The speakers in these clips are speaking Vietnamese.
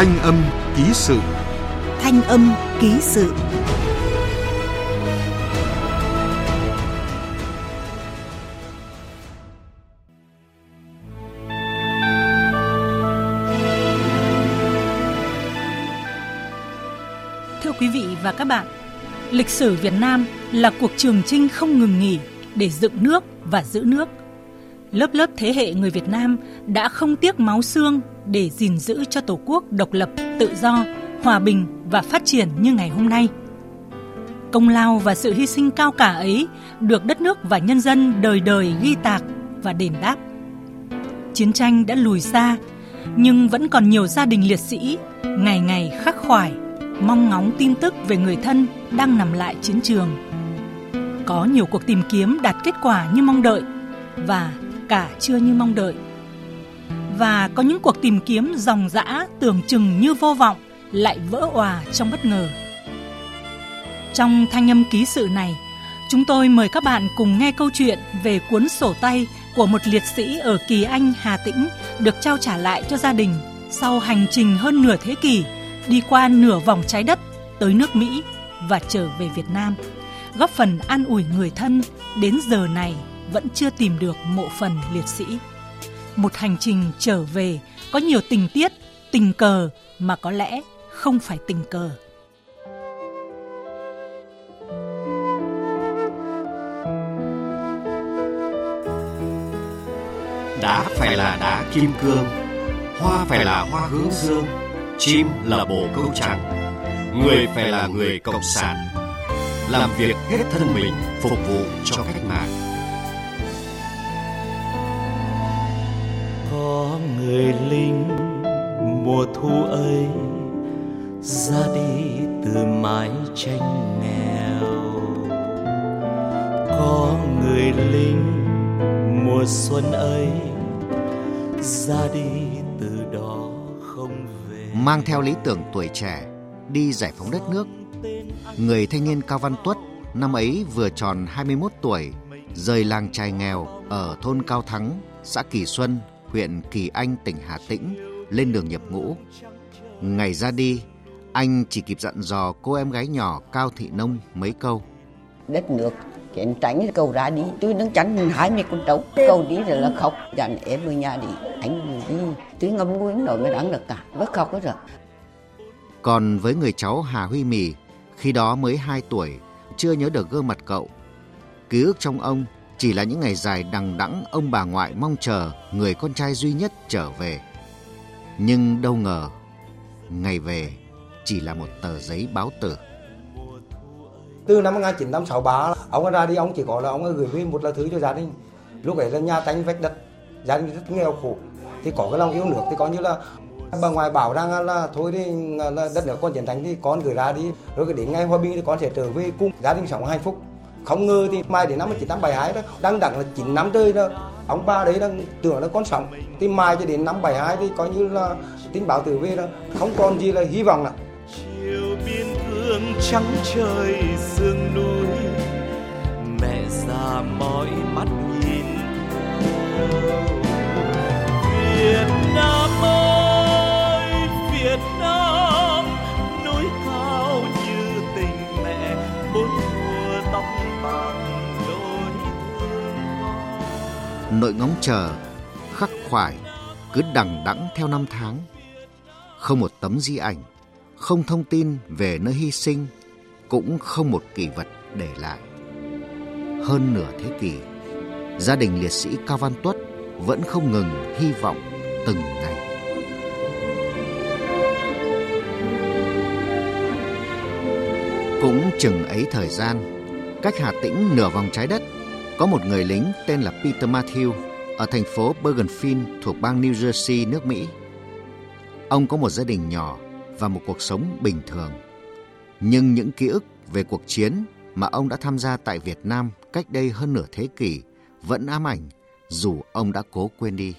Thanh âm ký sự Thanh âm ký sự Thưa quý vị và các bạn, lịch sử Việt Nam là cuộc trường chinh không ngừng nghỉ để dựng nước và giữ nước. Lớp lớp thế hệ người Việt Nam đã không tiếc máu xương để gìn giữ cho Tổ quốc độc lập, tự do, hòa bình và phát triển như ngày hôm nay. Công lao và sự hy sinh cao cả ấy được đất nước và nhân dân đời đời ghi tạc và đền đáp. Chiến tranh đã lùi xa, nhưng vẫn còn nhiều gia đình liệt sĩ ngày ngày khắc khoải, mong ngóng tin tức về người thân đang nằm lại chiến trường. Có nhiều cuộc tìm kiếm đạt kết quả như mong đợi và cả chưa như mong đợi. Và có những cuộc tìm kiếm dòng dã tưởng chừng như vô vọng lại vỡ òa trong bất ngờ. Trong thanh âm ký sự này, chúng tôi mời các bạn cùng nghe câu chuyện về cuốn sổ tay của một liệt sĩ ở Kỳ Anh, Hà Tĩnh được trao trả lại cho gia đình sau hành trình hơn nửa thế kỷ đi qua nửa vòng trái đất tới nước Mỹ và trở về Việt Nam, góp phần an ủi người thân đến giờ này vẫn chưa tìm được mộ phần liệt sĩ. Một hành trình trở về có nhiều tình tiết, tình cờ mà có lẽ không phải tình cờ. Đá phải là đá kim cương, hoa phải là hoa hướng dương, chim là bồ câu trắng, người phải là người cộng sản, làm việc hết thân mình phục vụ cho cách mạng. Có linh mùa thu ấy ra đi từ mái tranh nghèo. Có người lính mùa xuân ấy ra đi từ đó không về. Mang theo lý tưởng tuổi trẻ, đi giải phóng đất nước. Người thanh niên Cao Văn Tuất năm ấy vừa tròn 21 tuổi, rời làng trai nghèo ở thôn Cao Thắng, xã Kỳ Xuân huyện Kỳ Anh tỉnh Hà Tĩnh lên đường nhập ngũ. Ngày ra đi anh chỉ kịp dặn dò cô em gái nhỏ Cao Thị Nông mấy câu. Đất nước chiến tránh cầu ra đi tôi đứng chắn hai mươi con trâu. Cầu đi rồi là khóc dặn em ở nhà đi anh đi. Tôi ngâm nguyen rồi mới đáng được cả mới khóc hết rồi còn với người cháu Hà Huy Mì khi đó mới 2 tuổi chưa nhớ được gương mặt cậu. Ký ức trong ông chỉ là những ngày dài đằng đẵng ông bà ngoại mong chờ người con trai duy nhất trở về nhưng đâu ngờ ngày về chỉ là một tờ giấy báo tử. Từ năm 1963, ông ra đi ông chỉ có là ông gửi về một là thứ cho gia đình. Lúc ấy là nhà tánh vách đất, gia đình rất nghèo khổ. Thì có cái lòng yêu nước thì coi như là bà ngoại bảo rằng là thôi đi là đất nước con chiến tranh thì con gửi ra đi rồi cái đến ngày hòa bình thì con sẽ trở về cùng gia đình sống hạnh phúc không ngờ thì mai đến năm 1972 đó, đang đặng là 9 năm chơi đó. Ông ba đấy đang tưởng là con sống. Thì mai cho đến năm 72 thì coi như là tin báo tử về đó. Không còn gì là hy vọng nữa chiều biên cương trắng trời, sương núi. Mẹ già mỏi mắt nhìn Nội ngóng chờ khắc khoải cứ đằng đẵng theo năm tháng không một tấm di ảnh không thông tin về nơi hy sinh, cũng không một kỷ vật để lại. Hơn nửa thế kỷ, gia đình liệt sĩ Cao Văn Tuất vẫn không ngừng hy vọng từng ngày. Cũng chừng ấy thời gian, cách Hà Tĩnh nửa vòng trái đất, có một người lính tên là Peter Matthew ở thành phố Bergenfield thuộc bang New Jersey, nước Mỹ. Ông có một gia đình nhỏ và một cuộc sống bình thường. Nhưng những ký ức về cuộc chiến mà ông đã tham gia tại Việt Nam cách đây hơn nửa thế kỷ vẫn ám ảnh dù ông đã cố quên đi.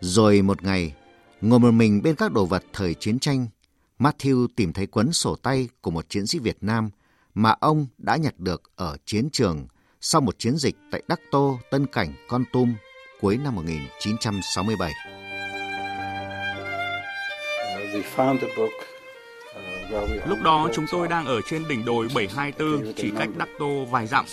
Rồi một ngày, ngồi một mình bên các đồ vật thời chiến tranh, Matthew tìm thấy cuốn sổ tay của một chiến sĩ Việt Nam mà ông đã nhặt được ở chiến trường sau một chiến dịch tại Đắc Tô, Tân Cảnh, Con Tum cuối năm 1967. Lúc đó chúng tôi đang ở trên đỉnh đồi 724, chỉ cách Đắc Tô vài dặm.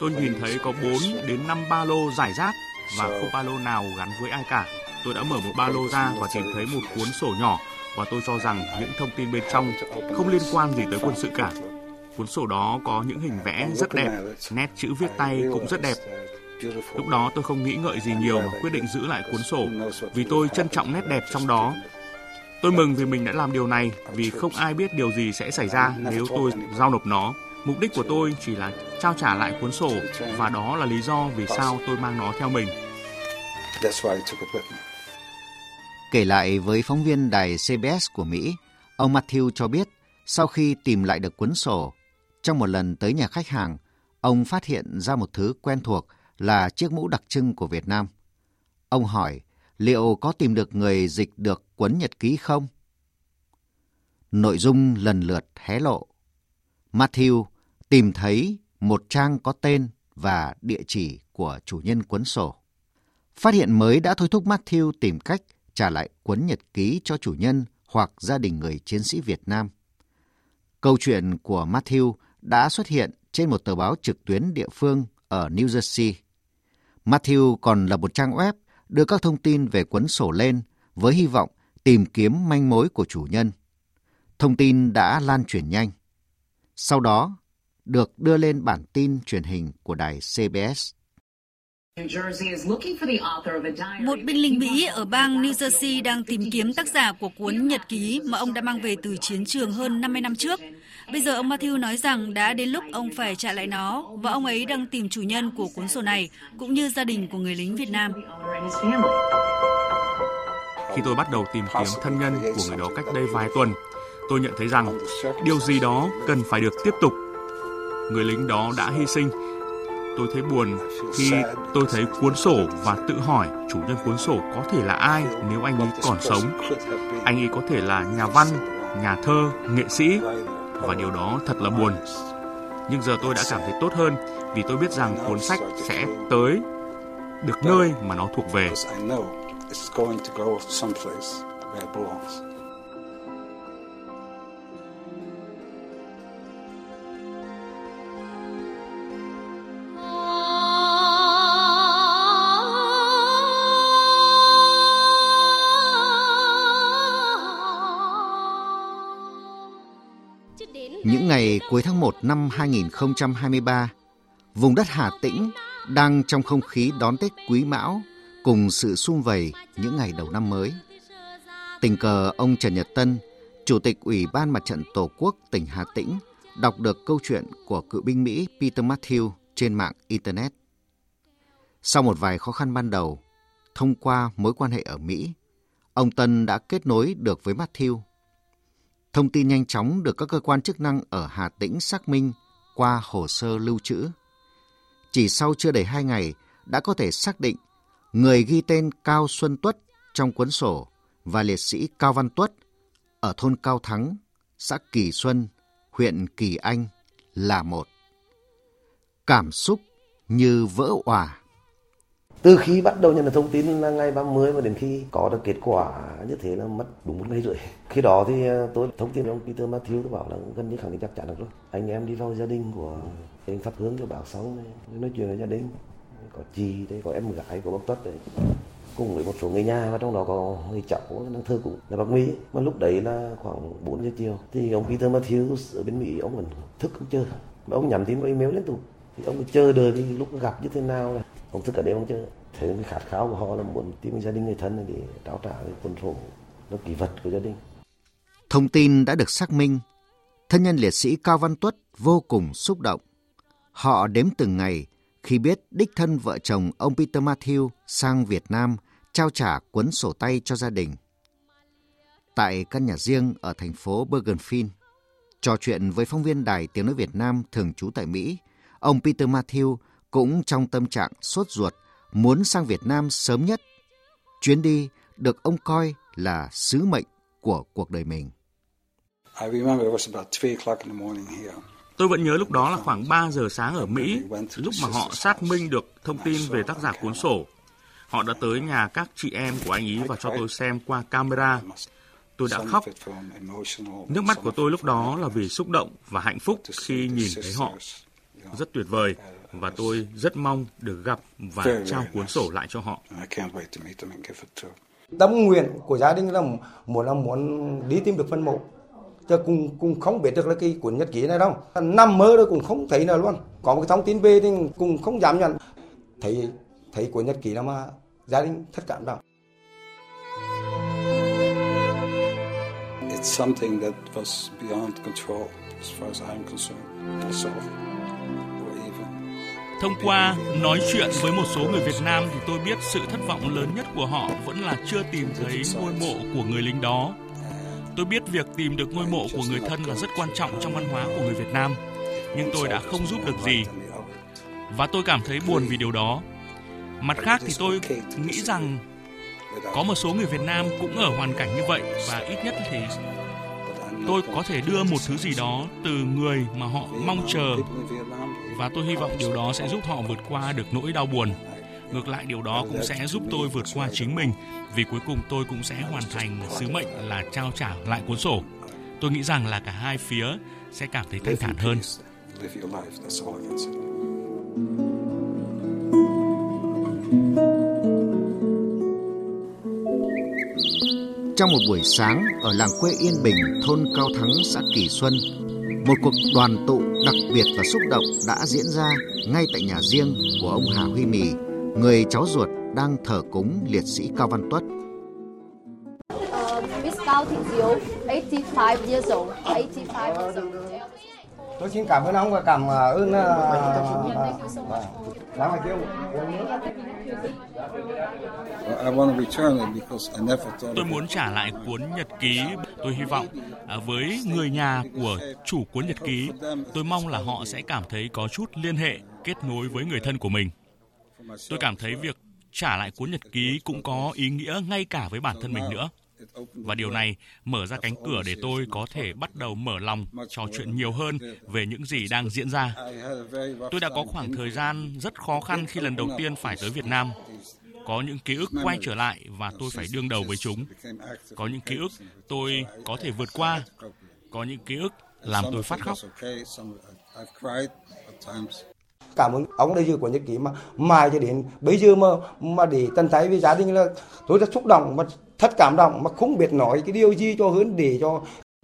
Tôi nhìn thấy có 4 đến 5 ba lô giải rác và không ba lô nào gắn với ai cả. Tôi đã mở một ba lô ra và tìm thấy một cuốn sổ nhỏ và tôi cho rằng những thông tin bên trong không liên quan gì tới quân sự cả. Cuốn sổ đó có những hình vẽ rất đẹp, nét chữ viết tay cũng rất đẹp. Lúc đó tôi không nghĩ ngợi gì nhiều mà quyết định giữ lại cuốn sổ vì tôi trân trọng nét đẹp trong đó. Tôi mừng vì mình đã làm điều này vì không ai biết điều gì sẽ xảy ra nếu tôi giao nộp nó. Mục đích của tôi chỉ là trao trả lại cuốn sổ và đó là lý do vì sao tôi mang nó theo mình. Kể lại với phóng viên đài CBS của Mỹ, ông Matthew cho biết sau khi tìm lại được cuốn sổ, trong một lần tới nhà khách hàng, ông phát hiện ra một thứ quen thuộc là chiếc mũ đặc trưng của Việt Nam. Ông hỏi liệu có tìm được người dịch được cuốn nhật ký không? Nội dung lần lượt hé lộ. Matthew tìm thấy một trang có tên và địa chỉ của chủ nhân cuốn sổ. Phát hiện mới đã thôi thúc Matthew tìm cách trả lại cuốn nhật ký cho chủ nhân hoặc gia đình người chiến sĩ Việt Nam. Câu chuyện của Matthew đã xuất hiện trên một tờ báo trực tuyến địa phương ở New Jersey. Matthew còn là một trang web đưa các thông tin về cuốn sổ lên với hy vọng tìm kiếm manh mối của chủ nhân. Thông tin đã lan truyền nhanh. Sau đó, được đưa lên bản tin truyền hình của đài CBS. Một binh lính Mỹ ở bang New Jersey đang tìm kiếm tác giả của cuốn nhật ký mà ông đã mang về từ chiến trường hơn 50 năm trước. Bây giờ ông Matthew nói rằng đã đến lúc ông phải trả lại nó và ông ấy đang tìm chủ nhân của cuốn sổ này cũng như gia đình của người lính Việt Nam. Khi tôi bắt đầu tìm kiếm thân nhân của người đó cách đây vài tuần, tôi nhận thấy rằng điều gì đó cần phải được tiếp tục. Người lính đó đã hy sinh Tôi thấy buồn khi tôi thấy cuốn sổ và tự hỏi chủ nhân cuốn sổ có thể là ai nếu anh ấy còn sống. Anh ấy có thể là nhà văn, nhà thơ, nghệ sĩ và điều đó thật là buồn. Nhưng giờ tôi đã cảm thấy tốt hơn vì tôi biết rằng cuốn sách sẽ tới được nơi mà nó thuộc về. Những ngày cuối tháng 1 năm 2023, vùng đất Hà Tĩnh đang trong không khí đón Tết Quý Mão cùng sự sum vầy những ngày đầu năm mới. Tình cờ ông Trần Nhật Tân, Chủ tịch Ủy ban Mặt trận Tổ quốc tỉnh Hà Tĩnh, đọc được câu chuyện của cựu binh Mỹ Peter Matthew trên mạng Internet. Sau một vài khó khăn ban đầu, thông qua mối quan hệ ở Mỹ, ông Tân đã kết nối được với Matthew Thông tin nhanh chóng được các cơ quan chức năng ở Hà Tĩnh xác minh qua hồ sơ lưu trữ. Chỉ sau chưa đầy hai ngày đã có thể xác định người ghi tên Cao Xuân Tuất trong cuốn sổ và liệt sĩ Cao Văn Tuất ở thôn Cao Thắng, xã Kỳ Xuân, huyện Kỳ Anh là một. Cảm xúc như vỡ òa từ khi bắt đầu nhận được thông tin là ngày 30 và đến khi có được kết quả như thế là mất đúng một ngày rưỡi. Khi đó thì ờ, tôi thông tin với ông Peter Matthew tôi bảo là gần như khẳng định chắc chắn được rồi. Anh em đi vào gia đình của anh Pháp Hướng cho bảo xong nói chuyện với gia đình có chị đấy có em gái của bác Tất đấy cùng với một số người nhà và trong đó có người cháu đang thơ cũng là bác Mỹ. Mà lúc đấy là khoảng 4 giờ chiều thì ông Peter Matthews ở bên Mỹ ông vẫn thức không chưa, mà ông nhắn tin qua email liên tục thì ông chờ đợi lúc gặp như thế nào là ông thức cả đêm không chứ. Thế cái khát khao của họ là muốn tìm gia đình người thân để trao trả cái quân sổ nó kỷ vật của gia đình. Thông tin đã được xác minh thân nhân liệt sĩ cao văn tuất vô cùng xúc động. Họ đếm từng ngày khi biết đích thân vợ chồng ông Peter Matthew sang Việt Nam trao trả cuốn sổ tay cho gia đình. Tại căn nhà riêng ở thành phố bergenfin trò chuyện với phóng viên đài tiếng nói Việt Nam thường trú tại Mỹ, ông Peter Matthew cũng trong tâm trạng sốt ruột muốn sang Việt Nam sớm nhất. Chuyến đi được ông coi là sứ mệnh của cuộc đời mình. Tôi vẫn nhớ lúc đó là khoảng 3 giờ sáng ở Mỹ, lúc mà họ xác minh được thông tin về tác giả cuốn sổ. Họ đã tới nhà các chị em của anh ý và cho tôi xem qua camera. Tôi đã khóc. Nước mắt của tôi lúc đó là vì xúc động và hạnh phúc khi nhìn thấy họ. Rất tuyệt vời và tôi rất mong được gặp và trao cuốn sổ lại cho họ. Tâm nguyện của gia đình là muốn là muốn đi tìm được phân mộ. Chứ cũng cũng không biết được là cái cuốn nhật ký này đâu. Nằm mơ rồi cũng không thấy nào luôn. Có một cái thông tin về thì cũng không dám nhận. Thấy thấy cuốn nhật ký đó mà gia đình thất cảm động. It's something that was beyond control as far as I'm concerned myself. Thông qua nói chuyện với một số người Việt Nam thì tôi biết sự thất vọng lớn nhất của họ vẫn là chưa tìm thấy ngôi mộ của người lính đó. Tôi biết việc tìm được ngôi mộ của người thân là rất quan trọng trong văn hóa của người Việt Nam, nhưng tôi đã không giúp được gì. Và tôi cảm thấy buồn vì điều đó. Mặt khác thì tôi nghĩ rằng có một số người Việt Nam cũng ở hoàn cảnh như vậy và ít nhất thì tôi có thể đưa một thứ gì đó từ người mà họ mong chờ và tôi hy vọng điều đó sẽ giúp họ vượt qua được nỗi đau buồn. Ngược lại, điều đó cũng sẽ giúp tôi vượt qua chính mình, vì cuối cùng tôi cũng sẽ hoàn thành sứ mệnh là trao trả lại cuốn sổ. Tôi nghĩ rằng là cả hai phía sẽ cảm thấy thanh thản hơn. Trong một buổi sáng ở làng quê Yên Bình, thôn Cao Thắng, xã Kỳ Xuân, một cuộc đoàn tụ đặc biệt và xúc động đã diễn ra ngay tại nhà riêng của ông Hà Huy Mì, người cháu ruột đang thờ cúng liệt sĩ Cao Văn Tuất. Uh, Miss Cao Thị Diếu, 85 years old, 85 years old. Tôi xin cảm ơn ông và cảm ơn uh, uh, kêu Tôi muốn trả lại cuốn nhật ký. Tôi hy vọng à, với người nhà của chủ cuốn nhật ký, tôi mong là họ sẽ cảm thấy có chút liên hệ, kết nối với người thân của mình. Tôi cảm thấy việc trả lại cuốn nhật ký cũng có ý nghĩa ngay cả với bản thân mình nữa. Và điều này mở ra cánh cửa để tôi có thể bắt đầu mở lòng trò chuyện nhiều hơn về những gì đang diễn ra. Tôi đã có khoảng thời gian rất khó khăn khi lần đầu tiên phải tới Việt Nam. Có những ký ức quay trở lại và tôi phải đương đầu với chúng. Có những ký ức tôi có thể vượt qua. Có những ký ức làm tôi phát khóc cảm ơn ông đây giữ của nhật ký mà. Mãi cho đến bây giờ mà mà để tận thấy với gia đình là tôi rất xúc động mà thất cảm động mà không biết nói cái điều gì cho hơn để cho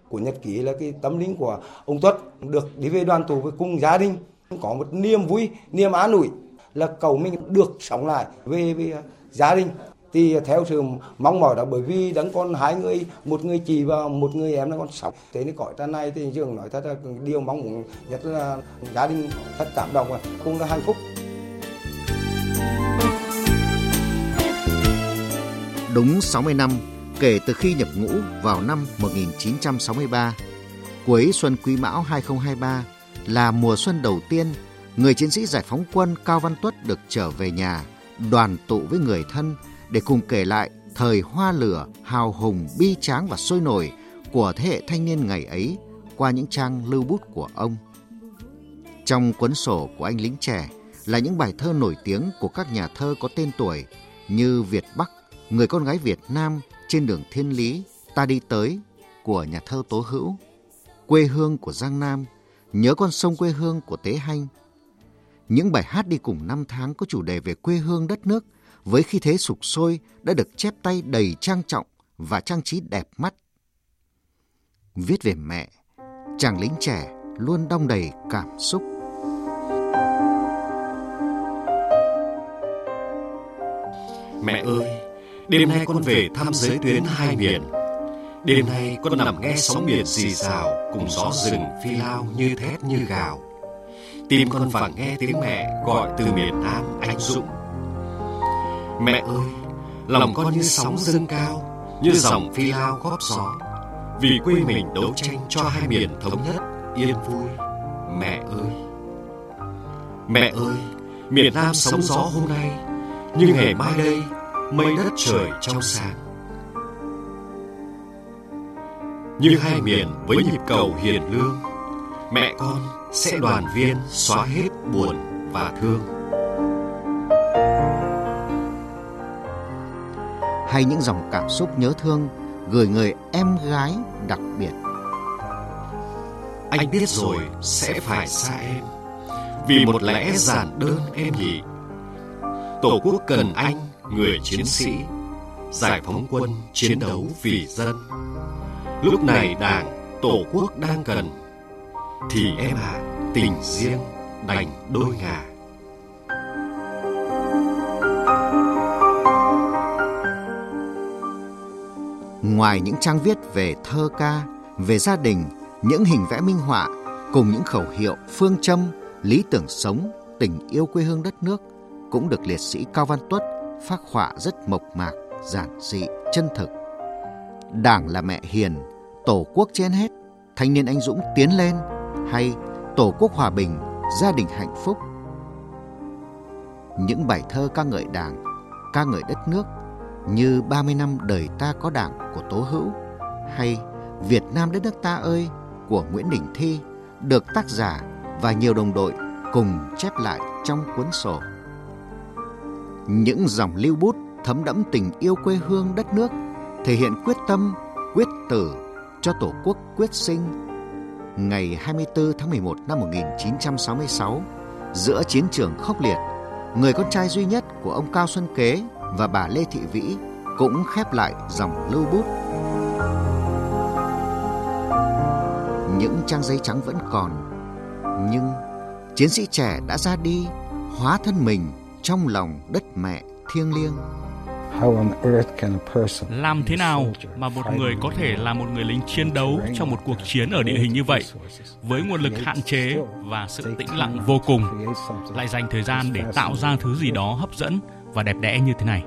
của nhật ký là cái tâm linh của ông Tuất được đi về đoàn tụ với cùng gia đình. Có một niềm vui, niềm an ủi là cầu mình được sống lại về với gia đình thì theo sự mong mỏi đó bởi vì đang còn hai người một người chị và một người em đang còn sống thế nên cõi ta này thì trường nói thật là điều mong muốn nhất là gia đình thật cảm động và cũng là hạnh phúc. Đúng 60 năm kể từ khi nhập ngũ vào năm 1963, cuối xuân Quý Mão 2023 là mùa xuân đầu tiên người chiến sĩ giải phóng quân Cao Văn Tuất được trở về nhà, đoàn tụ với người thân để cùng kể lại thời hoa lửa, hào hùng, bi tráng và sôi nổi của thế hệ thanh niên ngày ấy qua những trang lưu bút của ông. Trong cuốn sổ của anh lính trẻ là những bài thơ nổi tiếng của các nhà thơ có tên tuổi như Việt Bắc, Người con gái Việt Nam trên đường thiên lý, ta đi tới của nhà thơ Tố Hữu, Quê hương của Giang Nam, Nhớ con sông quê hương của Tế Hanh. Những bài hát đi cùng năm tháng có chủ đề về quê hương đất nước – với khí thế sục sôi đã được chép tay đầy trang trọng và trang trí đẹp mắt. Viết về mẹ, chàng lính trẻ luôn đong đầy cảm xúc. Mẹ ơi, đêm nay con về thăm giới tuyến hai miền. Đêm nay con nằm nghe sóng biển xì xào cùng gió rừng phi lao như thét như gào. Tim con vẳng nghe tiếng mẹ gọi từ miền Nam anh dũng Mẹ ơi, lòng con như sóng dâng cao, như dòng phi lao góp gió. Vì quê mình đấu tranh cho hai miền thống nhất, yên vui. Mẹ ơi! Mẹ ơi, miền Nam sóng gió hôm nay, nhưng ngày mai đây, mây đất trời trong sáng. Như hai miền với nhịp cầu hiền lương, mẹ con sẽ đoàn viên xóa hết buồn và thương. Hay những dòng cảm xúc nhớ thương gửi người em gái đặc biệt. Anh biết rồi sẽ phải xa em vì một lẽ giản đơn em nhỉ. Tổ quốc cần anh, người chiến sĩ, giải phóng quân chiến đấu vì dân. Lúc này Đảng, Tổ quốc đang cần, thì em à, tình riêng đành đôi ngả. Ngoài những trang viết về thơ ca, về gia đình, những hình vẽ minh họa cùng những khẩu hiệu, phương châm, lý tưởng sống, tình yêu quê hương đất nước cũng được liệt sĩ Cao Văn Tuất phác họa rất mộc mạc, giản dị, chân thực. Đảng là mẹ hiền, tổ quốc trên hết, thanh niên anh dũng tiến lên hay tổ quốc hòa bình, gia đình hạnh phúc. Những bài thơ ca ngợi đảng, ca ngợi đất nước như 30 năm đời ta có đảng của Tố Hữu hay Việt Nam đất nước ta ơi của Nguyễn Đình Thi được tác giả và nhiều đồng đội cùng chép lại trong cuốn sổ. Những dòng lưu bút thấm đẫm tình yêu quê hương đất nước, thể hiện quyết tâm, quyết tử cho Tổ quốc quyết sinh. Ngày 24 tháng 11 năm 1966, giữa chiến trường khốc liệt, người con trai duy nhất của ông Cao Xuân Kế và bà Lê Thị Vĩ cũng khép lại dòng lưu bút. Những trang giấy trắng vẫn còn, nhưng chiến sĩ trẻ đã ra đi, hóa thân mình trong lòng đất mẹ thiêng liêng. Làm thế nào mà một người có thể là một người lính chiến đấu trong một cuộc chiến ở địa hình như vậy, với nguồn lực hạn chế và sự tĩnh lặng vô cùng, lại dành thời gian để tạo ra thứ gì đó hấp dẫn và đẹp đẽ như thế này?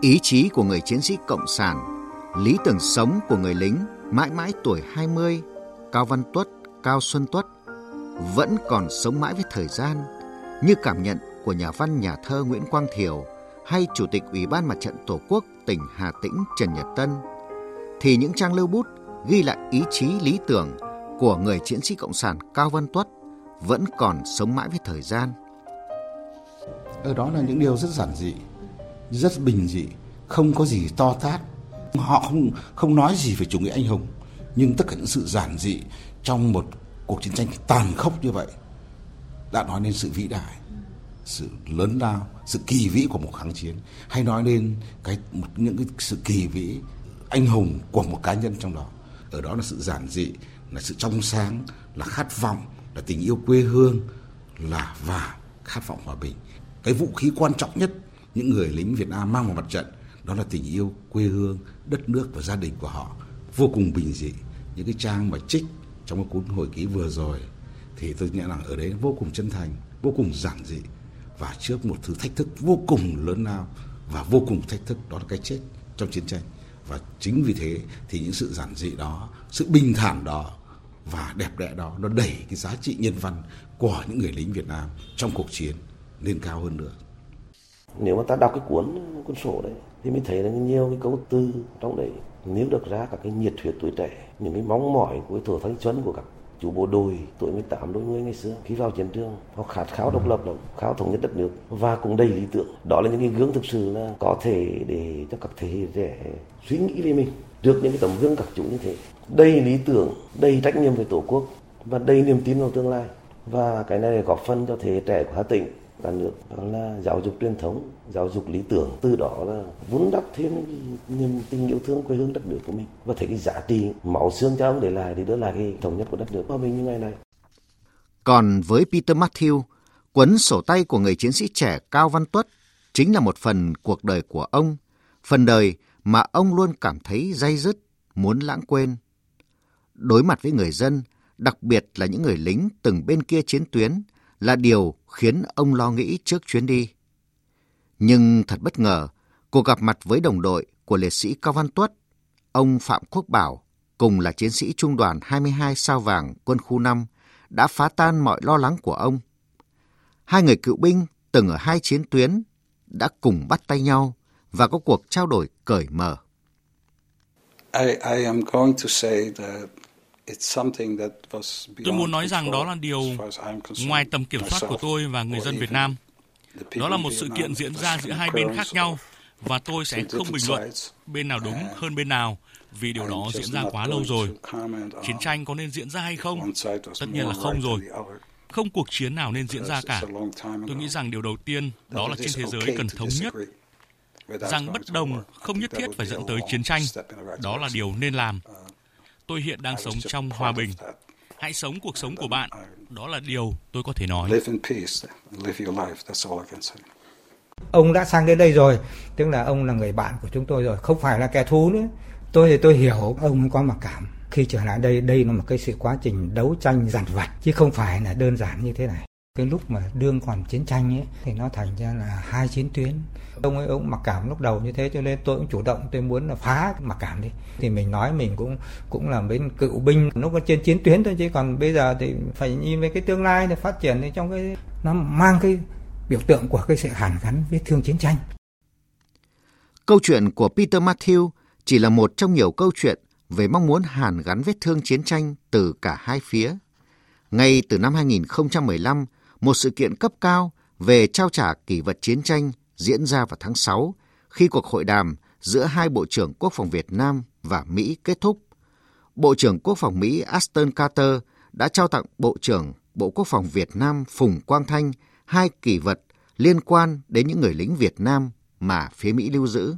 Ý chí của người chiến sĩ cộng sản, lý tưởng sống của người lính mãi mãi tuổi 20, Cao Văn Tuất, Cao Xuân Tuất vẫn còn sống mãi với thời gian, như cảm nhận của nhà văn nhà thơ Nguyễn Quang Thiều hay Chủ tịch Ủy ban Mặt trận Tổ quốc tỉnh Hà Tĩnh Trần Nhật Tân, thì những trang lưu bút ghi lại ý chí lý tưởng của người chiến sĩ cộng sản Cao Văn Tuất vẫn còn sống mãi với thời gian. Ở đó là những điều rất giản dị, rất bình dị, không có gì to tát. Họ không không nói gì về chủ nghĩa anh hùng, nhưng tất cả những sự giản dị trong một cuộc chiến tranh tàn khốc như vậy đã nói lên sự vĩ đại sự lớn lao sự kỳ vĩ của một kháng chiến hay nói lên cái một, những cái sự kỳ vĩ anh hùng của một cá nhân trong đó ở đó là sự giản dị là sự trong sáng là khát vọng là tình yêu quê hương là và khát vọng hòa bình cái vũ khí quan trọng nhất những người lính Việt Nam mang vào mặt trận, đó là tình yêu, quê hương, đất nước và gia đình của họ. Vô cùng bình dị. Những cái trang mà trích trong cái cuốn hồi ký vừa rồi thì tôi nghĩ rằng ở đấy vô cùng chân thành, vô cùng giản dị và trước một thứ thách thức vô cùng lớn lao và vô cùng thách thức, đó là cái chết trong chiến tranh. Và chính vì thế thì những sự giản dị đó, sự bình thản đó và đẹp đẽ đó, nó đẩy cái giá trị nhân văn của những người lính Việt Nam trong cuộc chiến lên cao hơn nữa. Nếu mà ta đọc cái cuốn cuốn sổ đấy, thì mình thấy là nhiều cái câu từ trong đấy nếu được ra các cái nhiệt huyết tuổi trẻ, những cái mong mỏi của cái tuổi thanh xuân của các chủ bộ đội tuổi 18 đôi mươi ngày xưa. Khi vào chiến trường, họ khát khao độc lập lắm, khao thống nhất đất nước và cũng đầy lý tưởng. Đó là những cái gương thực sự là có thể để cho các thế hệ trẻ suy nghĩ về mình, Được những cái tấm gương các chủ như thế. Đầy lý tưởng, đầy trách nhiệm về tổ quốc và đầy niềm tin vào tương lai. Và cái này góp phần cho thế hệ trẻ của Hà Tĩnh cả nước đó là giáo dục truyền thống, giáo dục lý tưởng. Từ đó là vun đắp thêm niềm tình yêu thương, quê hương đất nước của mình. Và thấy cái giá trị máu xương cha ông để lại, để đưa lại cái thống nhất của đất nước hòa bình như ngày nay. còn với Peter Matthew, cuốn sổ tay của người chiến sĩ trẻ Cao Văn Tuất chính là một phần cuộc đời của ông, phần đời mà ông luôn cảm thấy dây dứt, muốn lãng quên. Đối mặt với người dân, đặc biệt là những người lính từng bên kia chiến tuyến, là điều khiến ông lo nghĩ trước chuyến đi. Nhưng thật bất ngờ, cuộc gặp mặt với đồng đội của liệt sĩ Cao Văn Tuất, ông Phạm Quốc Bảo, cùng là chiến sĩ trung đoàn 22 sao vàng quân khu 5, đã phá tan mọi lo lắng của ông. Hai người cựu binh từng ở hai chiến tuyến đã cùng bắt tay nhau và có cuộc trao đổi cởi mở. I, I am going to say that Tôi muốn nói rằng đó là điều ngoài tầm kiểm soát của tôi và người dân Việt Nam. Đó là một sự kiện diễn ra giữa hai bên khác nhau và tôi sẽ không bình luận bên nào đúng hơn bên nào vì điều đó diễn ra quá lâu rồi. Chiến tranh có nên diễn ra hay không? Tất nhiên là không rồi. Không cuộc chiến nào nên diễn ra cả. Tôi nghĩ rằng điều đầu tiên đó là trên thế giới cần thống nhất rằng bất đồng không nhất thiết phải dẫn tới chiến tranh. Đó là điều nên làm. Tôi hiện đang sống trong hòa bình. Hãy sống cuộc sống của bạn. Đó là điều tôi có thể nói. Ông đã sang đến đây rồi, tức là ông là người bạn của chúng tôi rồi, không phải là kẻ thù nữa. Tôi thì tôi hiểu ông có mặc cảm. Khi trở lại đây, đây là một cái sự quá trình đấu tranh giản vặt, chứ không phải là đơn giản như thế này cái lúc mà đương còn chiến tranh ấy thì nó thành ra là hai chiến tuyến. Ông ấy ông mặc cảm lúc đầu như thế cho nên tôi cũng chủ động tôi muốn là phá mặc cảm đi. Thì mình nói mình cũng cũng là bên cựu binh lúc có trên chiến tuyến thôi chứ còn bây giờ thì phải nhìn về cái tương lai để phát triển thì trong cái nó mang cái biểu tượng của cái sự hàn gắn vết thương chiến tranh. Câu chuyện của Peter Matthew chỉ là một trong nhiều câu chuyện về mong muốn hàn gắn vết thương chiến tranh từ cả hai phía. Ngay từ năm 2015, một sự kiện cấp cao về trao trả kỷ vật chiến tranh diễn ra vào tháng 6 khi cuộc hội đàm giữa hai Bộ trưởng Quốc phòng Việt Nam và Mỹ kết thúc. Bộ trưởng Quốc phòng Mỹ Aston Carter đã trao tặng Bộ trưởng Bộ Quốc phòng Việt Nam Phùng Quang Thanh hai kỷ vật liên quan đến những người lính Việt Nam mà phía Mỹ lưu giữ.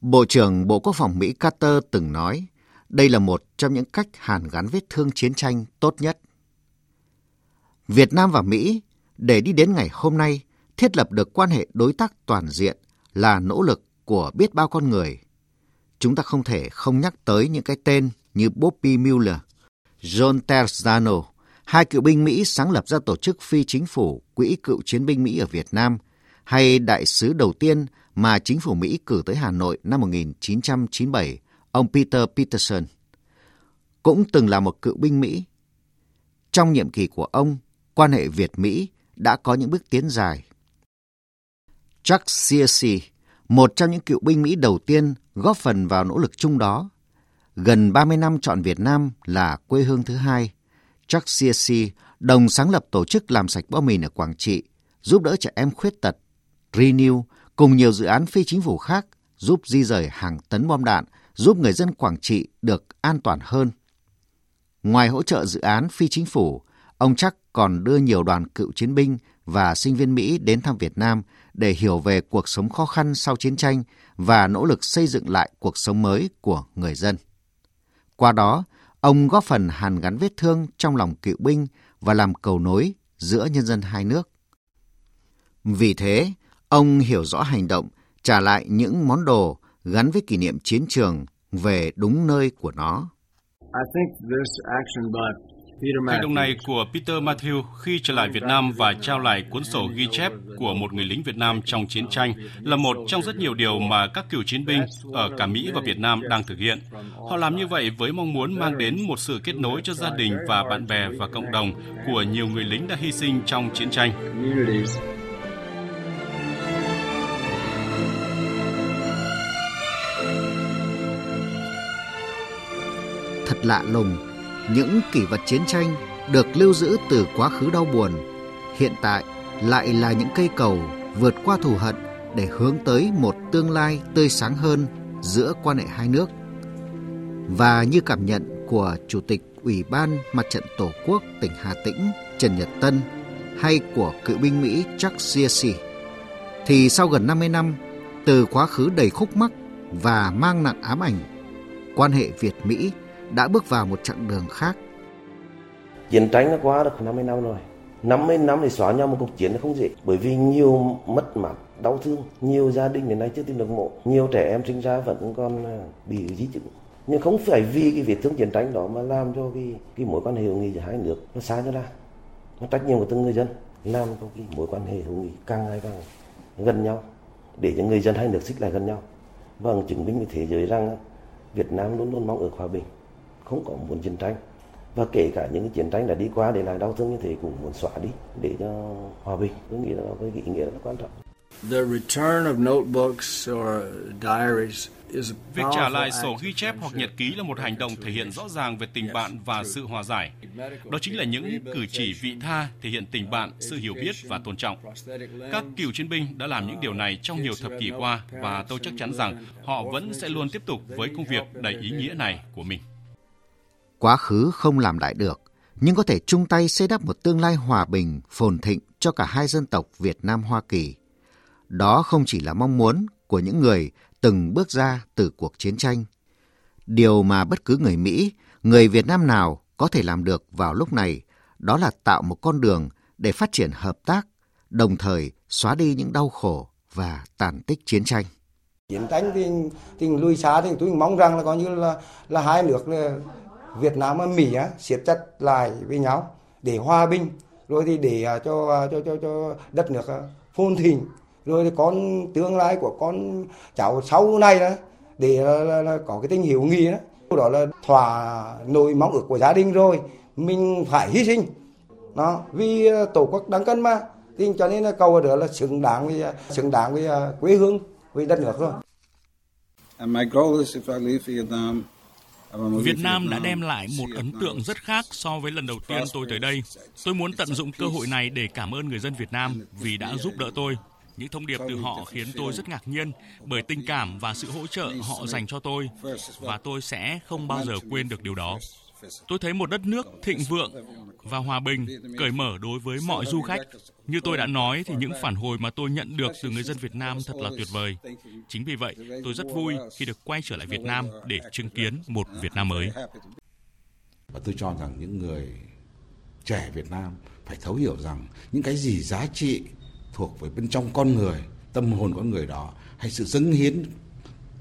Bộ trưởng Bộ Quốc phòng Mỹ Carter từng nói, đây là một trong những cách hàn gắn vết thương chiến tranh tốt nhất. Việt Nam và Mỹ để đi đến ngày hôm nay thiết lập được quan hệ đối tác toàn diện là nỗ lực của biết bao con người. Chúng ta không thể không nhắc tới những cái tên như Bobby Mueller, John Terzano, hai cựu binh Mỹ sáng lập ra tổ chức phi chính phủ Quỹ cựu chiến binh Mỹ ở Việt Nam, hay đại sứ đầu tiên mà chính phủ Mỹ cử tới Hà Nội năm 1997, ông Peter Peterson. Cũng từng là một cựu binh Mỹ. Trong nhiệm kỳ của ông, quan hệ Việt-Mỹ đã có những bước tiến dài. Chuck Searcy, một trong những cựu binh Mỹ đầu tiên góp phần vào nỗ lực chung đó. Gần 30 năm chọn Việt Nam là quê hương thứ hai, Chuck Searcy đồng sáng lập tổ chức làm sạch bom mìn ở Quảng Trị, giúp đỡ trẻ em khuyết tật, Renew cùng nhiều dự án phi chính phủ khác giúp di rời hàng tấn bom đạn, giúp người dân Quảng Trị được an toàn hơn. Ngoài hỗ trợ dự án phi chính phủ, ông chắc còn đưa nhiều đoàn cựu chiến binh và sinh viên Mỹ đến thăm Việt Nam để hiểu về cuộc sống khó khăn sau chiến tranh và nỗ lực xây dựng lại cuộc sống mới của người dân. Qua đó, ông góp phần hàn gắn vết thương trong lòng cựu binh và làm cầu nối giữa nhân dân hai nước. Vì thế, ông hiểu rõ hành động trả lại những món đồ gắn với kỷ niệm chiến trường về đúng nơi của nó. I think this action by Hành động này của Peter Matthew khi trở lại Việt Nam và trao lại cuốn sổ ghi chép của một người lính Việt Nam trong chiến tranh là một trong rất nhiều điều mà các cựu chiến binh ở cả Mỹ và Việt Nam đang thực hiện. Họ làm như vậy với mong muốn mang đến một sự kết nối cho gia đình và bạn bè và cộng đồng của nhiều người lính đã hy sinh trong chiến tranh. Thật lạ lùng những kỷ vật chiến tranh được lưu giữ từ quá khứ đau buồn hiện tại lại là những cây cầu vượt qua thù hận để hướng tới một tương lai tươi sáng hơn giữa quan hệ hai nước. Và như cảm nhận của Chủ tịch Ủy ban Mặt trận Tổ quốc tỉnh Hà Tĩnh Trần Nhật Tân hay của cựu binh Mỹ Chuck Searcy, thì sau gần 50 năm, từ quá khứ đầy khúc mắc và mang nặng ám ảnh, quan hệ Việt-Mỹ đã bước vào một chặng đường khác. Chiến tranh nó qua được 50 năm rồi. 50 năm thì xóa nhau một cuộc chiến nó không dễ bởi vì nhiều mất mát đau thương nhiều gia đình đến nay chưa tìm được mộ nhiều trẻ em sinh ra vẫn còn à, bị di chứng nhưng không phải vì cái việc thương chiến tranh đó mà làm cho cái cái mối quan hệ hữu nghị giữa hai nước nó xa nhau, ra nó trách nhiệm của từng người dân làm cho cái mối quan hệ hữu nghị càng ngày càng gần nhau để cho người dân hai nước xích lại gần nhau và chứng minh với thế giới rằng Việt Nam luôn luôn mong ở hòa bình, không có muốn chiến tranh. Và kể cả những chiến tranh đã đi qua để lại đau thương như thế cũng muốn xóa đi để cho hòa bình. Tôi nghĩ là có cái ý nghĩa rất quan trọng. The return of notebooks or diaries Việc trả lại sổ ghi chép hoặc nhật ký là một hành động thể hiện rõ ràng về tình bạn và sự hòa giải. Đó chính là những cử chỉ vị tha thể hiện tình bạn, sự hiểu biết và tôn trọng. Các cựu chiến binh đã làm những điều này trong nhiều thập kỷ qua và tôi chắc chắn rằng họ vẫn sẽ luôn tiếp tục với công việc đầy ý nghĩa này của mình. Quá khứ không làm lại được, nhưng có thể chung tay xây đắp một tương lai hòa bình, phồn thịnh cho cả hai dân tộc Việt Nam Hoa Kỳ. Đó không chỉ là mong muốn của những người từng bước ra từ cuộc chiến tranh. Điều mà bất cứ người Mỹ, người Việt Nam nào có thể làm được vào lúc này đó là tạo một con đường để phát triển hợp tác, đồng thời xóa đi những đau khổ và tàn tích chiến tranh. Chiến tranh thì, thì lùi xa thì tôi mong rằng là coi như là là hai nước là Việt Nam và Mỹ á, siết chặt lại với nhau để hòa bình rồi thì để à, cho à, cho cho cho đất nước à, phồn thịnh. Rồi thì con tương lai của con cháu sau này đó để là, là, là có cái tình hiểu nghị đó. Đó là thỏa nỗi mong ước của gia đình rồi mình phải hy sinh. Nó vì tổ quốc đáng cân mà. Thì cho nên là cầu đó là xứng đáng với xứng đáng với quê hương với đất nước rồi. And my goal is if I leave Vietnam. Việt Nam đã đem lại một ấn tượng rất khác so với lần đầu tiên tôi tới đây. Tôi muốn tận dụng cơ hội này để cảm ơn người dân Việt Nam vì đã giúp đỡ tôi. Những thông điệp từ họ khiến tôi rất ngạc nhiên bởi tình cảm và sự hỗ trợ họ dành cho tôi, và tôi sẽ không bao giờ quên được điều đó. Tôi thấy một đất nước thịnh vượng và hòa bình, cởi mở đối với mọi du khách. Như tôi đã nói thì những phản hồi mà tôi nhận được từ người dân Việt Nam thật là tuyệt vời. Chính vì vậy, tôi rất vui khi được quay trở lại Việt Nam để chứng kiến một Việt Nam mới. Và tôi cho rằng những người trẻ Việt Nam phải thấu hiểu rằng những cái gì giá trị thuộc về bên trong con người, tâm hồn con người đó hay sự dâng hiến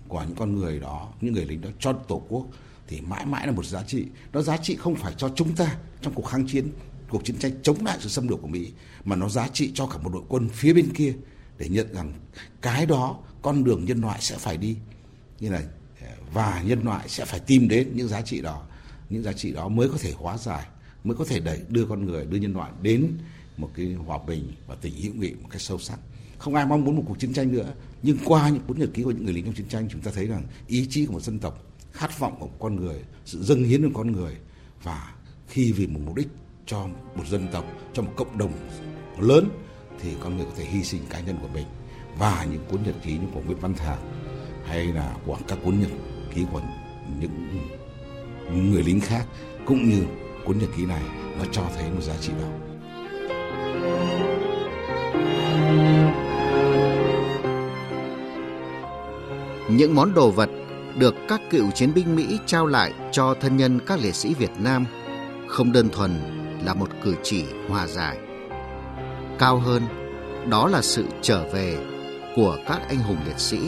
của những con người đó, những người lính đó cho Tổ quốc thì mãi mãi là một giá trị. Nó giá trị không phải cho chúng ta trong cuộc kháng chiến, cuộc chiến tranh chống lại sự xâm lược của Mỹ, mà nó giá trị cho cả một đội quân phía bên kia để nhận rằng cái đó con đường nhân loại sẽ phải đi như là ờ, và nhân loại sẽ phải tìm đến những giá trị đó những giá trị đó mới có thể hóa giải mới có thể đẩy đưa con người đưa nhân loại đến một cái hòa bình và tình hữu nghị một cách sâu sắc không ai mong muốn một cuộc chiến tranh nữa nhưng qua những cuốn nhật ký của những người lính trong chiến tranh chúng ta thấy rằng ý chí của một dân tộc khát vọng của một con người, sự dâng hiến của con người và khi vì một mục đích cho một dân tộc, cho một cộng đồng lớn thì con người có thể hy sinh cá nhân của mình và những cuốn nhật ký như của Nguyễn Văn Thạc hay là của các cuốn nhật ký của những người lính khác cũng như cuốn nhật ký này nó cho thấy một giá trị đó. Những món đồ vật được các cựu chiến binh Mỹ trao lại cho thân nhân các liệt sĩ Việt Nam không đơn thuần là một cử chỉ hòa giải. Cao hơn, đó là sự trở về của các anh hùng liệt sĩ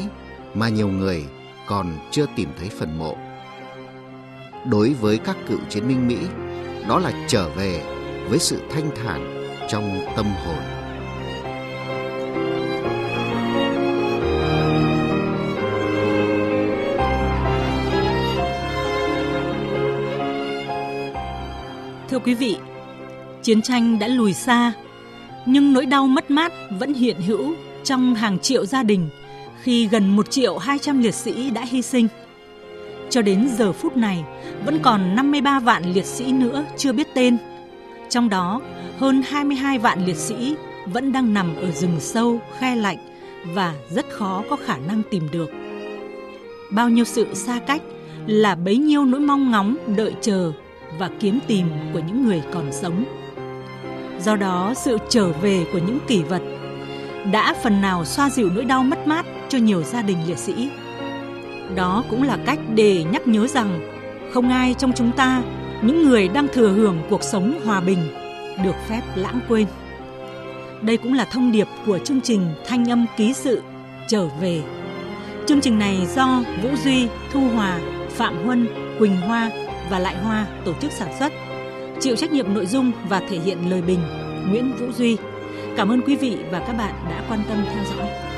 mà nhiều người còn chưa tìm thấy phần mộ. Đối với các cựu chiến binh Mỹ, đó là trở về với sự thanh thản trong tâm hồn. Thưa quý vị, chiến tranh đã lùi xa, nhưng nỗi đau mất mát vẫn hiện hữu trong hàng triệu gia đình khi gần 1 triệu 200 liệt sĩ đã hy sinh. Cho đến giờ phút này, vẫn còn 53 vạn liệt sĩ nữa chưa biết tên. Trong đó, hơn 22 vạn liệt sĩ vẫn đang nằm ở rừng sâu, khe lạnh và rất khó có khả năng tìm được. Bao nhiêu sự xa cách là bấy nhiêu nỗi mong ngóng đợi chờ và kiếm tìm của những người còn sống. Do đó, sự trở về của những kỷ vật đã phần nào xoa dịu nỗi đau mất mát cho nhiều gia đình liệt sĩ. Đó cũng là cách để nhắc nhớ rằng không ai trong chúng ta, những người đang thừa hưởng cuộc sống hòa bình, được phép lãng quên. Đây cũng là thông điệp của chương trình Thanh âm ký sự trở về. Chương trình này do Vũ Duy, Thu Hòa, Phạm Huân, Quỳnh Hoa và Lại Hoa tổ chức sản xuất. Chịu trách nhiệm nội dung và thể hiện lời bình, Nguyễn Vũ Duy. Cảm ơn quý vị và các bạn đã quan tâm theo dõi.